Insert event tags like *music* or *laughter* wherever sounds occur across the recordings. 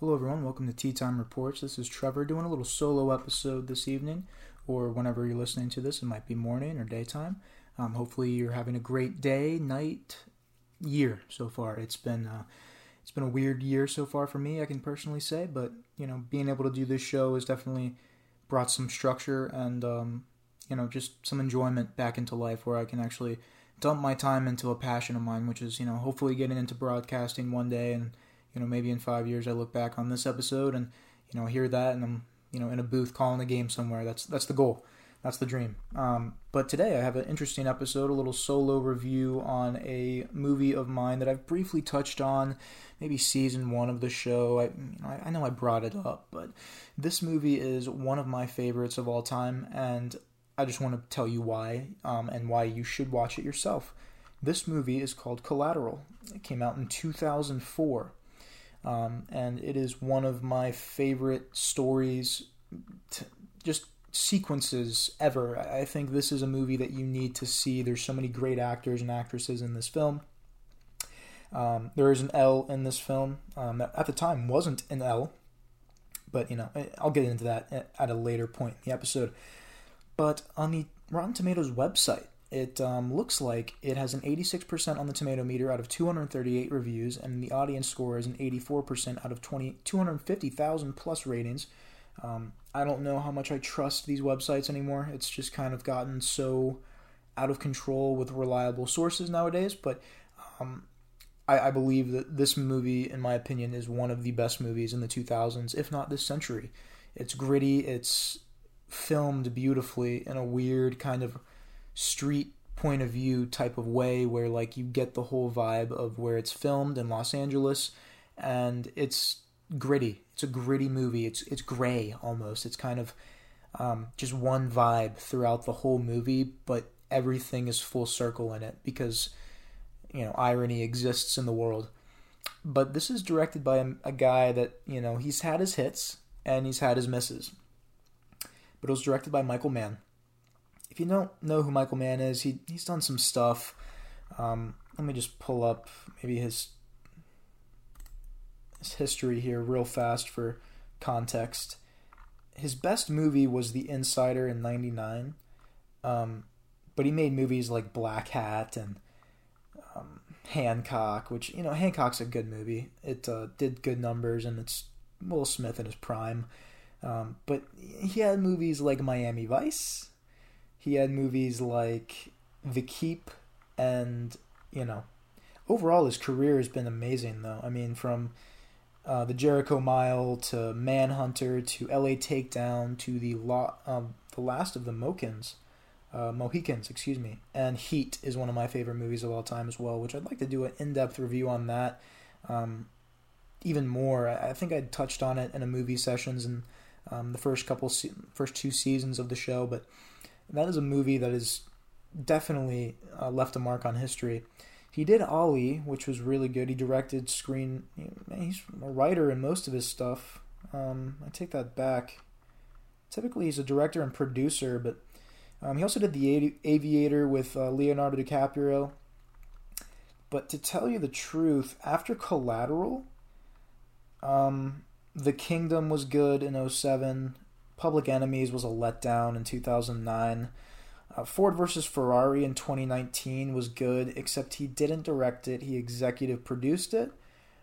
Hello, everyone. Welcome to Tea Time Reports. This is Trevor doing a little solo episode this evening, or whenever you're listening to this. It might be morning or daytime. Um, hopefully, you're having a great day, night, year so far. It's been uh, it's been a weird year so far for me. I can personally say, but you know, being able to do this show has definitely brought some structure and um, you know just some enjoyment back into life, where I can actually dump my time into a passion of mine, which is you know hopefully getting into broadcasting one day and you know, maybe in five years I look back on this episode and you know hear that and I'm you know in a booth calling a game somewhere. That's that's the goal. That's the dream. Um, but today I have an interesting episode, a little solo review on a movie of mine that I've briefly touched on, maybe season one of the show. I, you know, I, know I brought it up, but this movie is one of my favorites of all time, and I just want to tell you why um, and why you should watch it yourself. This movie is called Collateral. It came out in 2004. Um, and it is one of my favorite stories, just sequences ever. I think this is a movie that you need to see. There's so many great actors and actresses in this film. Um, there is an L in this film um, that at the time wasn't an L, but you know I'll get into that at a later point in the episode. But on the Rotten Tomatoes website, it um, looks like it has an 86% on the tomato meter out of 238 reviews, and the audience score is an 84% out of 20, 250,000 plus ratings. Um, I don't know how much I trust these websites anymore. It's just kind of gotten so out of control with reliable sources nowadays, but um, I, I believe that this movie, in my opinion, is one of the best movies in the 2000s, if not this century. It's gritty, it's filmed beautifully in a weird kind of street point of view type of way where like you get the whole vibe of where it's filmed in Los Angeles and it's gritty. It's a gritty movie. It's it's gray almost. It's kind of um, just one vibe throughout the whole movie, but everything is full circle in it because you know irony exists in the world. But this is directed by a, a guy that you know he's had his hits and he's had his misses. But it was directed by Michael Mann if you don't know who Michael Mann is, he he's done some stuff. Um, let me just pull up maybe his his history here real fast for context. His best movie was The Insider in '99, um, but he made movies like Blackhat and um, Hancock, which you know Hancock's a good movie. It uh, did good numbers, and it's Will Smith in his prime. Um, but he had movies like Miami Vice, he had movies like The Keep and, you know, overall his career has been amazing, though. I mean, from uh, The Jericho Mile to Manhunter to LA Takedown to the, lo- um, the Last of the Mohicans. Uh, Mohicans, excuse me. And Heat is one of my favorite movies of all time as well, which I'd like to do an in depth review on that. Um, even more, I think I touched on it in a movie sessions in um, the first couple, se- first two seasons of the show, but that is a movie that is definitely uh, left a mark on history. He did Ali, which was really good. He directed screen. He's a writer in most of his stuff. Um, I take that back. Typically, he's a director and producer, but um, he also did The Aviator with uh, Leonardo DiCaprio. But to tell you the truth, after Collateral, um, The Kingdom was good in 07. Public Enemies was a letdown in 2009. Uh, Ford versus Ferrari in 2019 was good, except he didn't direct it. He executive produced it.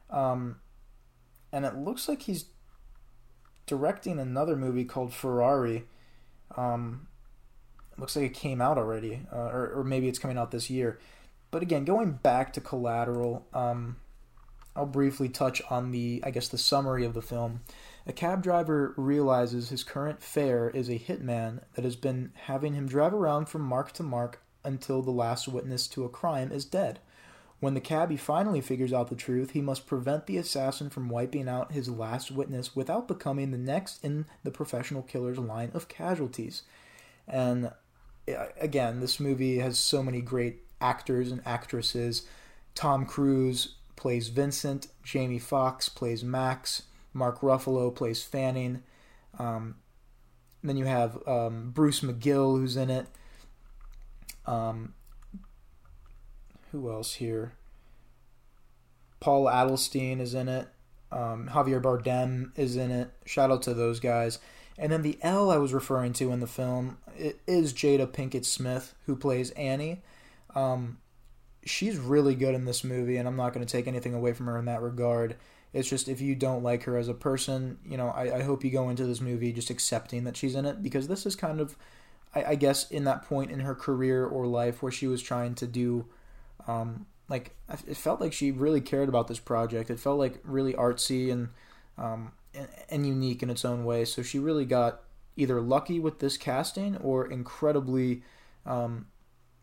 Um, and it looks like he's directing another movie called Ferrari. Um, looks like it came out already, uh, or, or maybe it's coming out this year. But again, going back to Collateral, um, I'll briefly touch on the, I guess, the summary of the film. A cab driver realizes his current fare is a hitman that has been having him drive around from mark to mark until the last witness to a crime is dead. When the cabbie finally figures out the truth, he must prevent the assassin from wiping out his last witness without becoming the next in the professional killer's line of casualties. And again, this movie has so many great actors and actresses. Tom Cruise plays Vincent, Jamie Foxx plays Max. Mark Ruffalo plays Fanning. Um, then you have um, Bruce McGill, who's in it. Um, who else here? Paul Adelstein is in it. Um, Javier Bardem is in it. Shout out to those guys. And then the L I was referring to in the film is Jada Pinkett Smith, who plays Annie. Um, she's really good in this movie, and I'm not going to take anything away from her in that regard. It's just if you don't like her as a person, you know, I, I hope you go into this movie just accepting that she's in it because this is kind of, I, I guess, in that point in her career or life where she was trying to do, um, like, it felt like she really cared about this project. It felt like really artsy and, um, and, unique in its own way. So she really got either lucky with this casting or incredibly, um,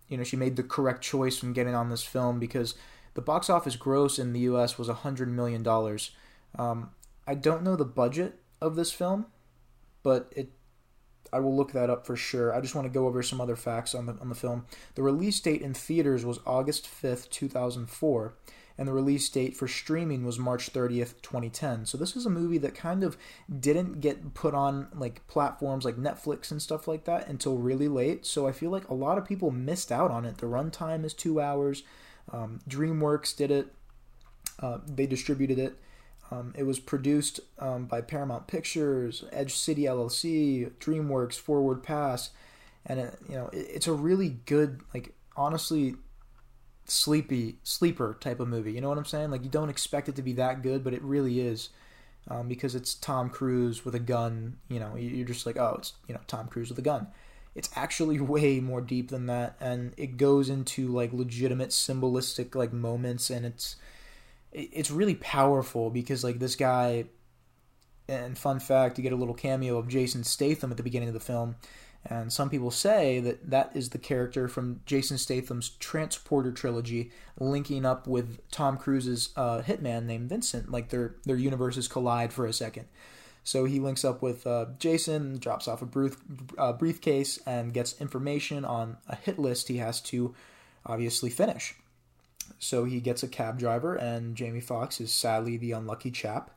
you know, she made the correct choice from getting on this film because the box office gross in the U.S. was hundred million dollars. Um, I don't know the budget of this film, but it. I will look that up for sure. I just want to go over some other facts on the on the film. The release date in theaters was August fifth, two thousand four and the release date for streaming was March 30th, 2010. So this is a movie that kind of didn't get put on like platforms like Netflix and stuff like that until really late. So I feel like a lot of people missed out on it. The runtime is two hours. Um, DreamWorks did it. Uh, they distributed it. Um, it was produced um, by Paramount Pictures, Edge City LLC, DreamWorks, Forward Pass, and it, you know it, it's a really good, like honestly, sleepy sleeper type of movie. You know what I'm saying? Like you don't expect it to be that good, but it really is. Um, because it's Tom Cruise with a gun, you know, you're just like, oh, it's you know Tom Cruise with a gun. It's actually *laughs* way more deep than that, and it goes into like legitimate symbolistic like moments, and it's it's really powerful because like this guy. And fun fact, you get a little cameo of Jason Statham at the beginning of the film, and some people say that that is the character from Jason Statham's Transporter trilogy, linking up with Tom Cruise's uh, hitman named Vincent. Like their their universes collide for a second. So he links up with uh, Jason, drops off a brief, uh, briefcase, and gets information on a hit list he has to obviously finish. So he gets a cab driver, and Jamie Foxx is sadly the unlucky chap.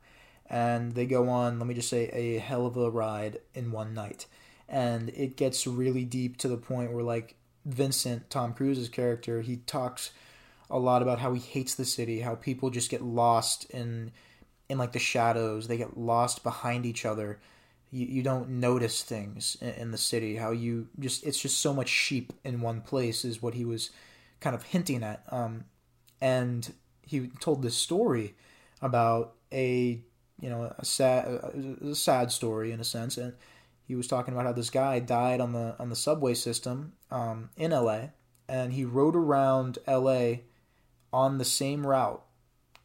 And they go on, let me just say, a hell of a ride in one night and it gets really deep to the point where like Vincent, Tom Cruise's character, he talks a lot about how he hates the city, how people just get lost in in like the shadows, they get lost behind each other. You, you don't notice things in, in the city. How you just it's just so much sheep in one place is what he was kind of hinting at. Um, and he told this story about a you know a sad a sad story in a sense and he was talking about how this guy died on the on the subway system um, in LA, and he rode around LA on the same route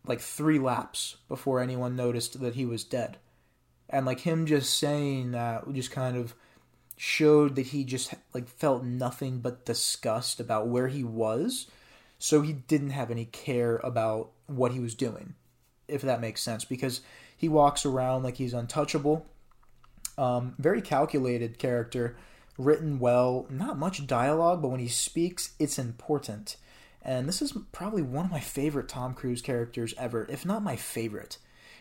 like three laps before anyone noticed that he was dead, and like him just saying that just kind of showed that he just like felt nothing but disgust about where he was, so he didn't have any care about what he was doing, if that makes sense, because he walks around like he's untouchable. Um, very calculated character, written well, not much dialogue, but when he speaks, it's important. And this is probably one of my favorite Tom Cruise characters ever, if not my favorite.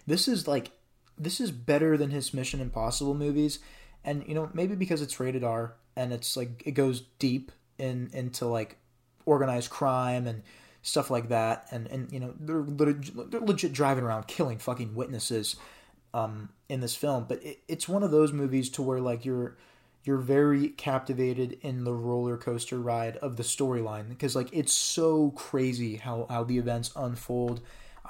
This is like, this is better than his Mission Impossible movies. And, you know, maybe because it's rated R and it's like, it goes deep in into like organized crime and stuff like that. And, and you know, they're, they're legit driving around killing fucking witnesses um, in this film, but it, it's one of those movies to where like you're you're very captivated in the roller coaster ride of the storyline because like it's so crazy how how the events unfold.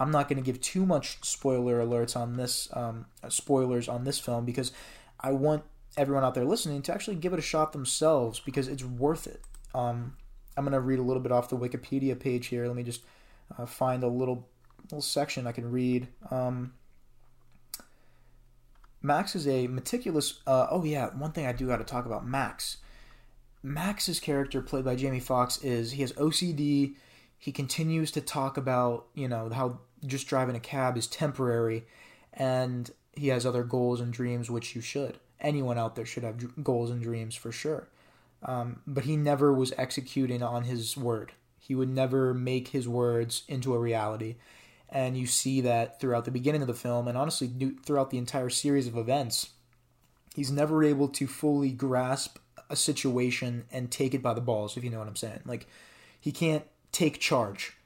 I'm not going to give too much spoiler alerts on this um, spoilers on this film because I want everyone out there listening to actually give it a shot themselves because it's worth it. Um, I'm going to read a little bit off the Wikipedia page here. Let me just uh, find a little little section I can read. Um, Max is a meticulous. Uh, oh yeah, one thing I do got to talk about Max. Max's character, played by Jamie Foxx, is he has OCD. He continues to talk about you know how just driving a cab is temporary, and he has other goals and dreams, which you should. Anyone out there should have goals and dreams for sure. Um, but he never was executing on his word. He would never make his words into a reality and you see that throughout the beginning of the film and honestly throughout the entire series of events he's never able to fully grasp a situation and take it by the balls if you know what i'm saying like he can't take charge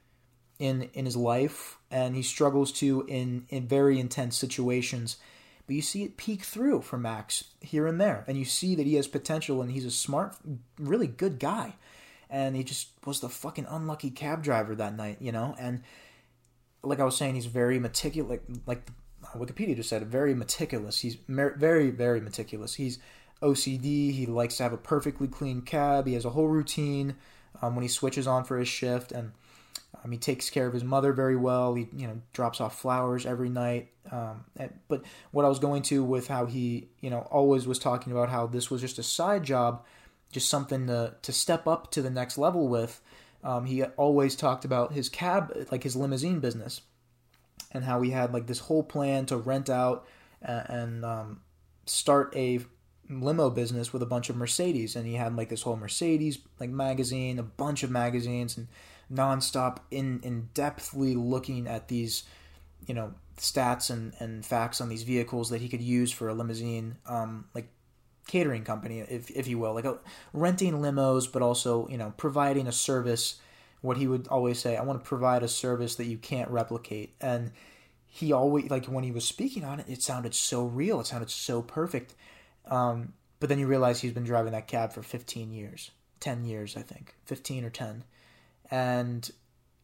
in in his life, and he struggles to in in very intense situations. But you see it peek through for Max here and there, and you see that he has potential, and he's a smart, really good guy. And he just was the fucking unlucky cab driver that night, you know. And like I was saying, he's very meticulous. Like, like Wikipedia just said, very meticulous. He's very, very meticulous. He's OCD. He likes to have a perfectly clean cab. He has a whole routine um, when he switches on for his shift, and um, he takes care of his mother very well. He you know drops off flowers every night. Um, and, but what I was going to with how he you know always was talking about how this was just a side job, just something to to step up to the next level with. Um, he always talked about his cab, like his limousine business, and how he had like this whole plan to rent out and, and um, start a limo business with a bunch of Mercedes, and he had like this whole Mercedes like magazine, a bunch of magazines, and nonstop in in depthly looking at these, you know, stats and and facts on these vehicles that he could use for a limousine, um, like catering company, if if you will, like a, renting limos, but also you know providing a service. What he would always say, I want to provide a service that you can't replicate, and he always like when he was speaking on it, it sounded so real, it sounded so perfect um, but then you realize he's been driving that cab for 15 years, 10 years, I think, 15 or 10. And,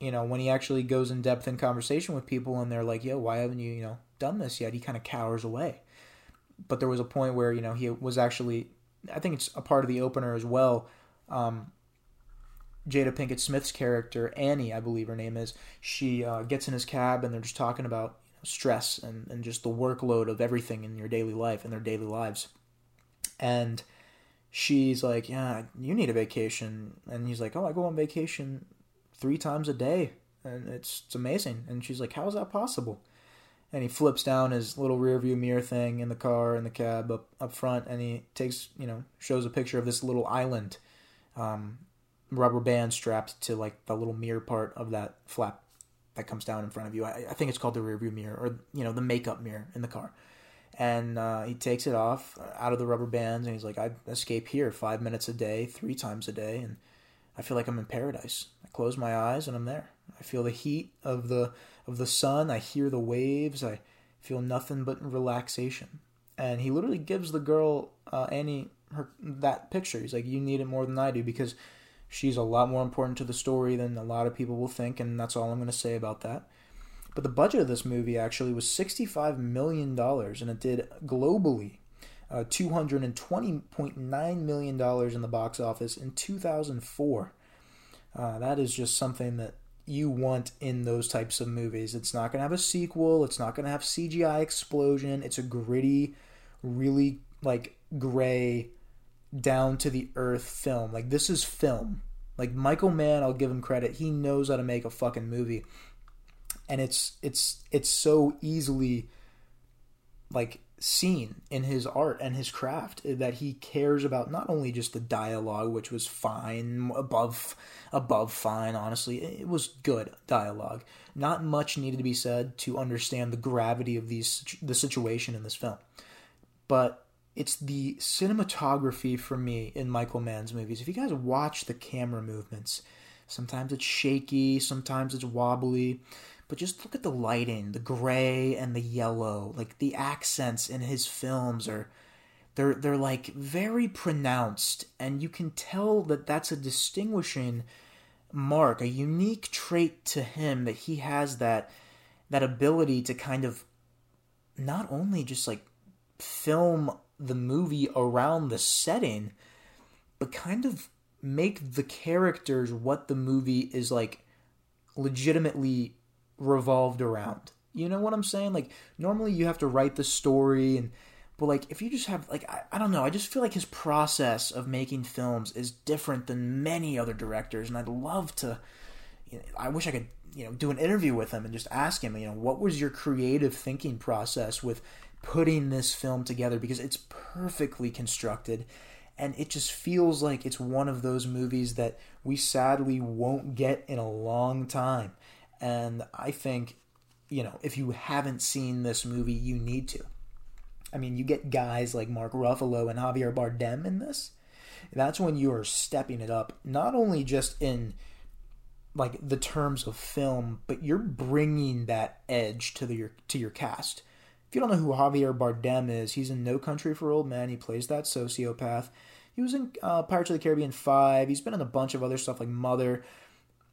you know, when he actually goes in depth in conversation with people and they're like, yo, why haven't you, you know, done this yet? He kind of cowers away. But there was a point where, you know, he was actually, I think it's a part of the opener as well. Um, Jada Pinkett Smith's character, Annie, I believe her name is, she uh, gets in his cab and they're just talking about you know, stress and, and just the workload of everything in your daily life, and their daily lives and she's like, "Yeah, you need a vacation," and he's like, "Oh, I go on vacation three times a day, and it's it's amazing." And she's like, "How is that possible?" And he flips down his little rearview mirror thing in the car in the cab up up front, and he takes you know shows a picture of this little island, um, rubber band strapped to like the little mirror part of that flap that comes down in front of you. I, I think it's called the rearview mirror or you know the makeup mirror in the car. And uh, he takes it off uh, out of the rubber bands and he's like i escape here five minutes a day three times a day and i feel like i'm in paradise. I close my eyes and i'm there i feel the heat of the of the sun. I hear the waves. I feel nothing but relaxation. And he literally gives the girl uh, annie her that picture. He's like you need it more than i do because she's a lot more important to the story than a lot of people will think and that's all i'm going to say about that. But the budget of this movie actually was $65 million, and it did globally uh, $220.9 million in the box office in 2004. Uh, that is just something that you want in those types of movies. It's not going to have a sequel, it's not going to have CGI explosion. It's a gritty, really like gray, down to the earth film. Like, this is film. Like, Michael Mann, I'll give him credit. He knows how to make a fucking movie and it's it's it's so easily like seen in his art and his craft that he cares about not only just the dialogue which was fine above above fine honestly it was good dialogue. Not much needed to be said to understand the gravity of these the situation in this film. But it's the cinematography for me in Michael Mann's movies. If you guys watch the camera movements sometimes it's shaky sometimes it's wobbly but just look at the lighting, the gray and the yellow. Like the accents in his films are they're they're like very pronounced and you can tell that that's a distinguishing mark, a unique trait to him that he has that that ability to kind of not only just like film the movie around the setting, but kind of make the characters what the movie is like legitimately revolved around. You know what I'm saying? Like normally you have to write the story and but like if you just have like I, I don't know, I just feel like his process of making films is different than many other directors and I'd love to you know, I wish I could, you know, do an interview with him and just ask him, you know, what was your creative thinking process with putting this film together because it's perfectly constructed and it just feels like it's one of those movies that we sadly won't get in a long time and I think, you know, if you haven't seen this movie, you need to. I mean, you get guys like Mark Ruffalo and Javier Bardem in this. That's when you are stepping it up, not only just in like the terms of film, but you're bringing that edge to the, your to your cast. If you don't know who Javier Bardem is, he's in No Country for Old Men. He plays that sociopath. He was in uh, Pirates of the Caribbean 5. He's been in a bunch of other stuff like Mother.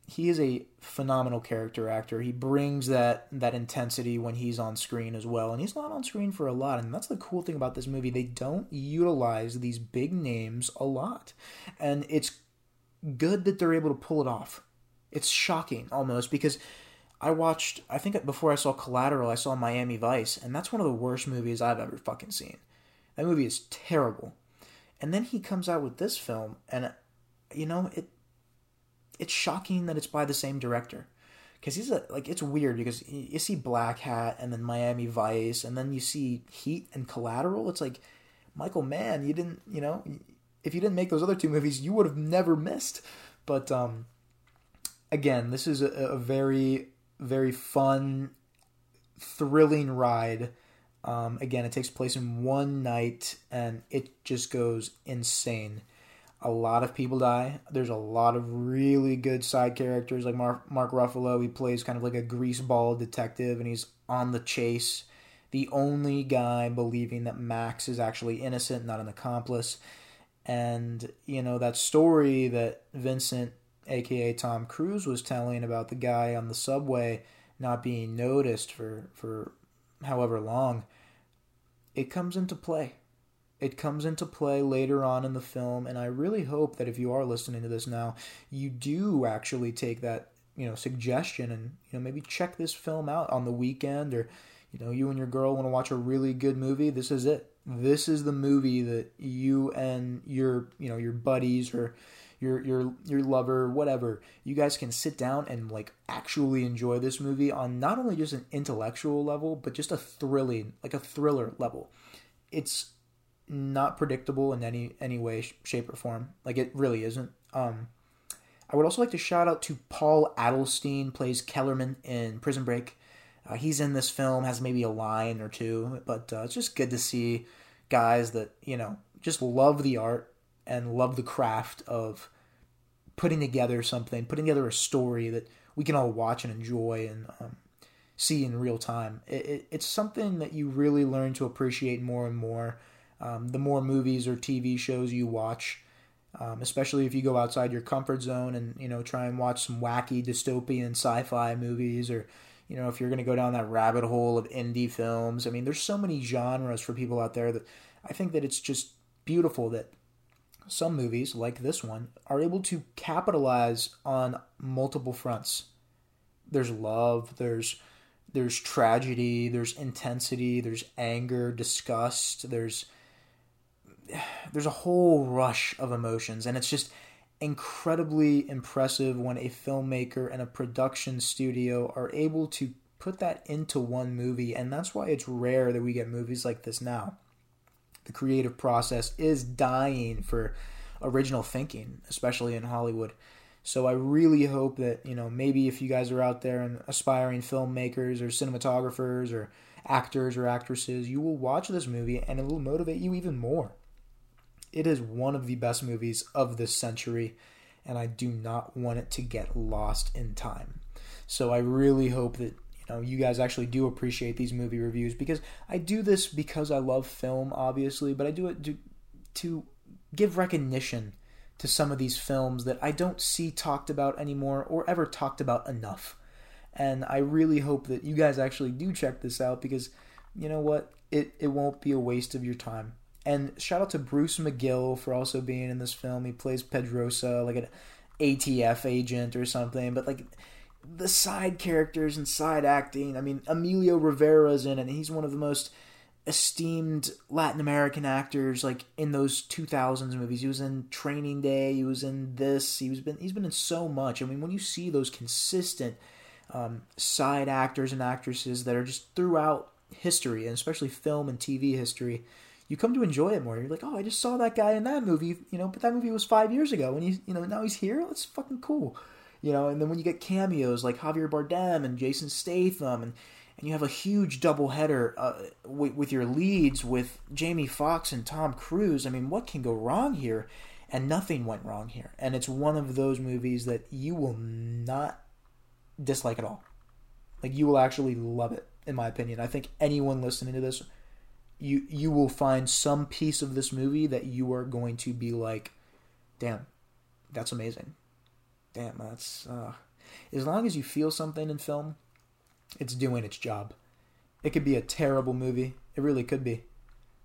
He is a phenomenal character actor. He brings that that intensity when he's on screen as well. And he's not on screen for a lot. And that's the cool thing about this movie. They don't utilize these big names a lot. And it's good that they're able to pull it off. It's shocking almost because I watched, I think before I saw Collateral, I saw Miami Vice, and that's one of the worst movies I've ever fucking seen. That movie is terrible. And then he comes out with this film, and you know it. It's shocking that it's by the same director, because he's a like it's weird because you see Blackhat and then Miami Vice, and then you see Heat and Collateral. It's like Michael Mann, you didn't you know if you didn't make those other two movies, you would have never missed. But um, again, this is a, a very very fun, thrilling ride. Um, again, it takes place in one night and it just goes insane. A lot of people die. There's a lot of really good side characters like Mark, Mark Ruffalo. He plays kind of like a greaseball detective and he's on the chase. The only guy believing that Max is actually innocent, not an accomplice. And, you know, that story that Vincent aka Tom Cruise, was telling about the guy on the subway not being noticed for for however long, it comes into play. It comes into play later on in the film, and I really hope that if you are listening to this now, you do actually take that you know suggestion and you know maybe check this film out on the weekend or you know you and your girl want to watch a really good movie this is it this is the movie that you and your you know your buddies or your your your lover, whatever, you guys can sit down and like actually enjoy this movie on not only just an intellectual level, but just a thrilling, like a thriller level. It's not predictable in any any way, shape, or form. Like it really isn't. Um, I would also like to shout out to Paul Adelstein, plays Kellerman in Prison Break. Uh, he's in this film, has maybe a line or two, but uh, it's just good to see guys that you know just love the art and love the craft of putting together something, putting together a story that we can all watch and enjoy and um, see in real time. It, it, it's something that you really learn to appreciate more and more. Um, the more movies or TV shows you watch, um, especially if you go outside your comfort zone and you know try and watch some wacky dystopian sci-fi movies, or you know if you're going to go down that rabbit hole of indie films. I mean, there's so many genres for people out there that I think that it's just beautiful that some movies, like this one, are able to capitalize on multiple fronts. There's love, there's there's tragedy, there's intensity, there's anger, disgust, there's there's a whole rush of emotions and it's just incredibly impressive when a filmmaker and a production studio are able to put that into one movie and that's why it's rare that we get movies like this now the creative process is dying for original thinking, especially in Hollywood. So I really hope that, you know, maybe if you guys are out there and aspiring filmmakers or cinematographers or actors or actresses, you will watch this movie and it will motivate you even more. It is one of the best movies of this century, and I do not want it to get lost in time. So I really hope that you know, you guys actually do appreciate these movie reviews because I do this because I love film, obviously, but I do it to, to give recognition to some of these films that I don't see talked about anymore or ever talked about enough. And I really hope that you guys actually do check this out because you know what? It, it won't be a waste of your time. And shout out to Bruce McGill for also being in this film. He plays Pedrosa, like an ATF agent or something. But like the side characters and side acting. I mean, Emilio Rivera's in it, and he's one of the most esteemed Latin American actors like in those 2000s movies. He was in Training Day, he was in this, he was been he's been in so much. I mean, when you see those consistent um, side actors and actresses that are just throughout history, and especially film and TV history, you come to enjoy it more. You're like, oh, I just saw that guy in that movie, you know, but that movie was five years ago, and he's, you know, now he's here. That's fucking cool you know. And then when you get cameos like Javier Bardem and Jason Statham, and and you have a huge doubleheader uh, with, with your leads with Jamie Foxx and Tom Cruise. I mean, what can go wrong here? And nothing went wrong here. And it's one of those movies that you will not dislike at all. Like you will actually love it, in my opinion. I think anyone listening to this, you you will find some piece of this movie that you are going to be like, damn, that's amazing. Damn, that's uh, as long as you feel something in film, it's doing its job. It could be a terrible movie. It really could be.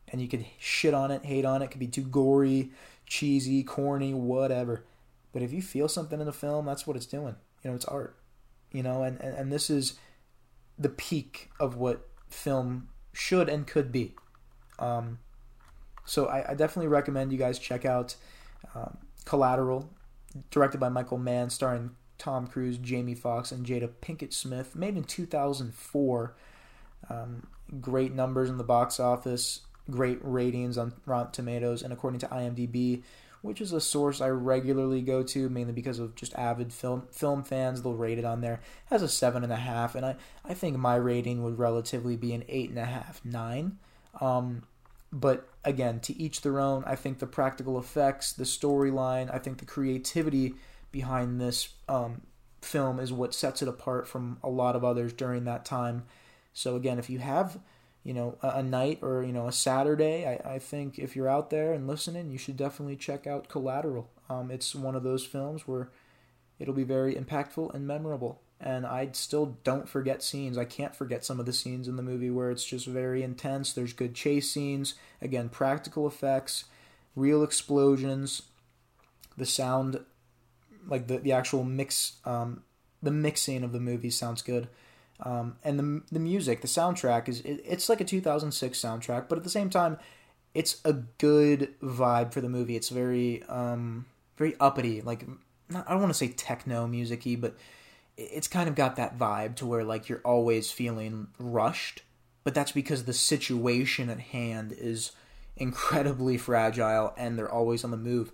And you could shit on it, hate on it. It could be too gory, cheesy, corny, whatever. But if you feel something in the film, that's what it's doing. You know, it's art. You know, and, and, and this is the peak of what film should and could be. Um, so I, I, definitely recommend you guys check out um, Collateral, directed by Michael Mann, starring Tom Cruise, Jamie Foxx, and Jada Pinkett Smith, made in 2004. Um, great numbers in the box office, great ratings on Rotten Tomatoes, and according to IMDb, which is a source I regularly go to, mainly because of just avid film film fans. They'll rate it on there has a seven and a half, and I I think my rating would relatively be an eight and a half, nine. Um, but again, to each their own. I think the practical effects, the storyline, I think the creativity behind this um, film is what sets it apart from a lot of others during that time. So again, if you have you know a, a night or you know a Saturday, I, I think if you're out there and listening, you should definitely check out Collateral. Um, it's one of those films where it'll be very impactful and memorable. And I still don't forget scenes. I can't forget some of the scenes in the movie where it's just very intense. There's good chase scenes, again, practical effects, real explosions, the sound like the the actual mix um, the mixing of the movie sounds good. Um, and the the music, the soundtrack is it, it's like a 2006 soundtrack, but at the same time, it's a good vibe for the movie. It's very um, very uppity, like not, I don't want to say techno musicy, but it's kind of got that vibe to where like you're always feeling rushed, but that's because the situation at hand is incredibly fragile and they're always on the move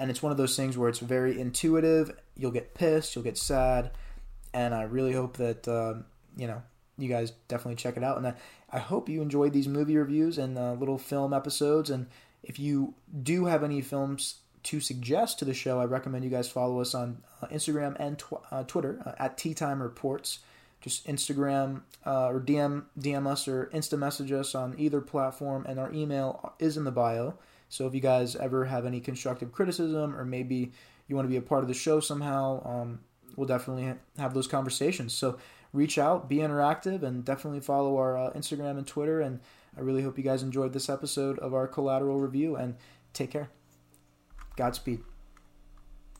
and it's one of those things where it's very intuitive. You'll get pissed, you'll get sad, and I really hope that uh, you know you guys definitely check it out. And I, I hope you enjoyed these movie reviews and uh, little film episodes. And if you do have any films to suggest to the show, I recommend you guys follow us on uh, Instagram and tw- uh, Twitter uh, at Tea Time Reports. Just Instagram uh, or DM DM us or Insta message us on either platform, and our email is in the bio. So if you guys ever have any constructive criticism or maybe you want to be a part of the show somehow, um, we'll definitely have those conversations. So reach out, be interactive, and definitely follow our uh, Instagram and Twitter. And I really hope you guys enjoyed this episode of our collateral review and take care. Godspeed.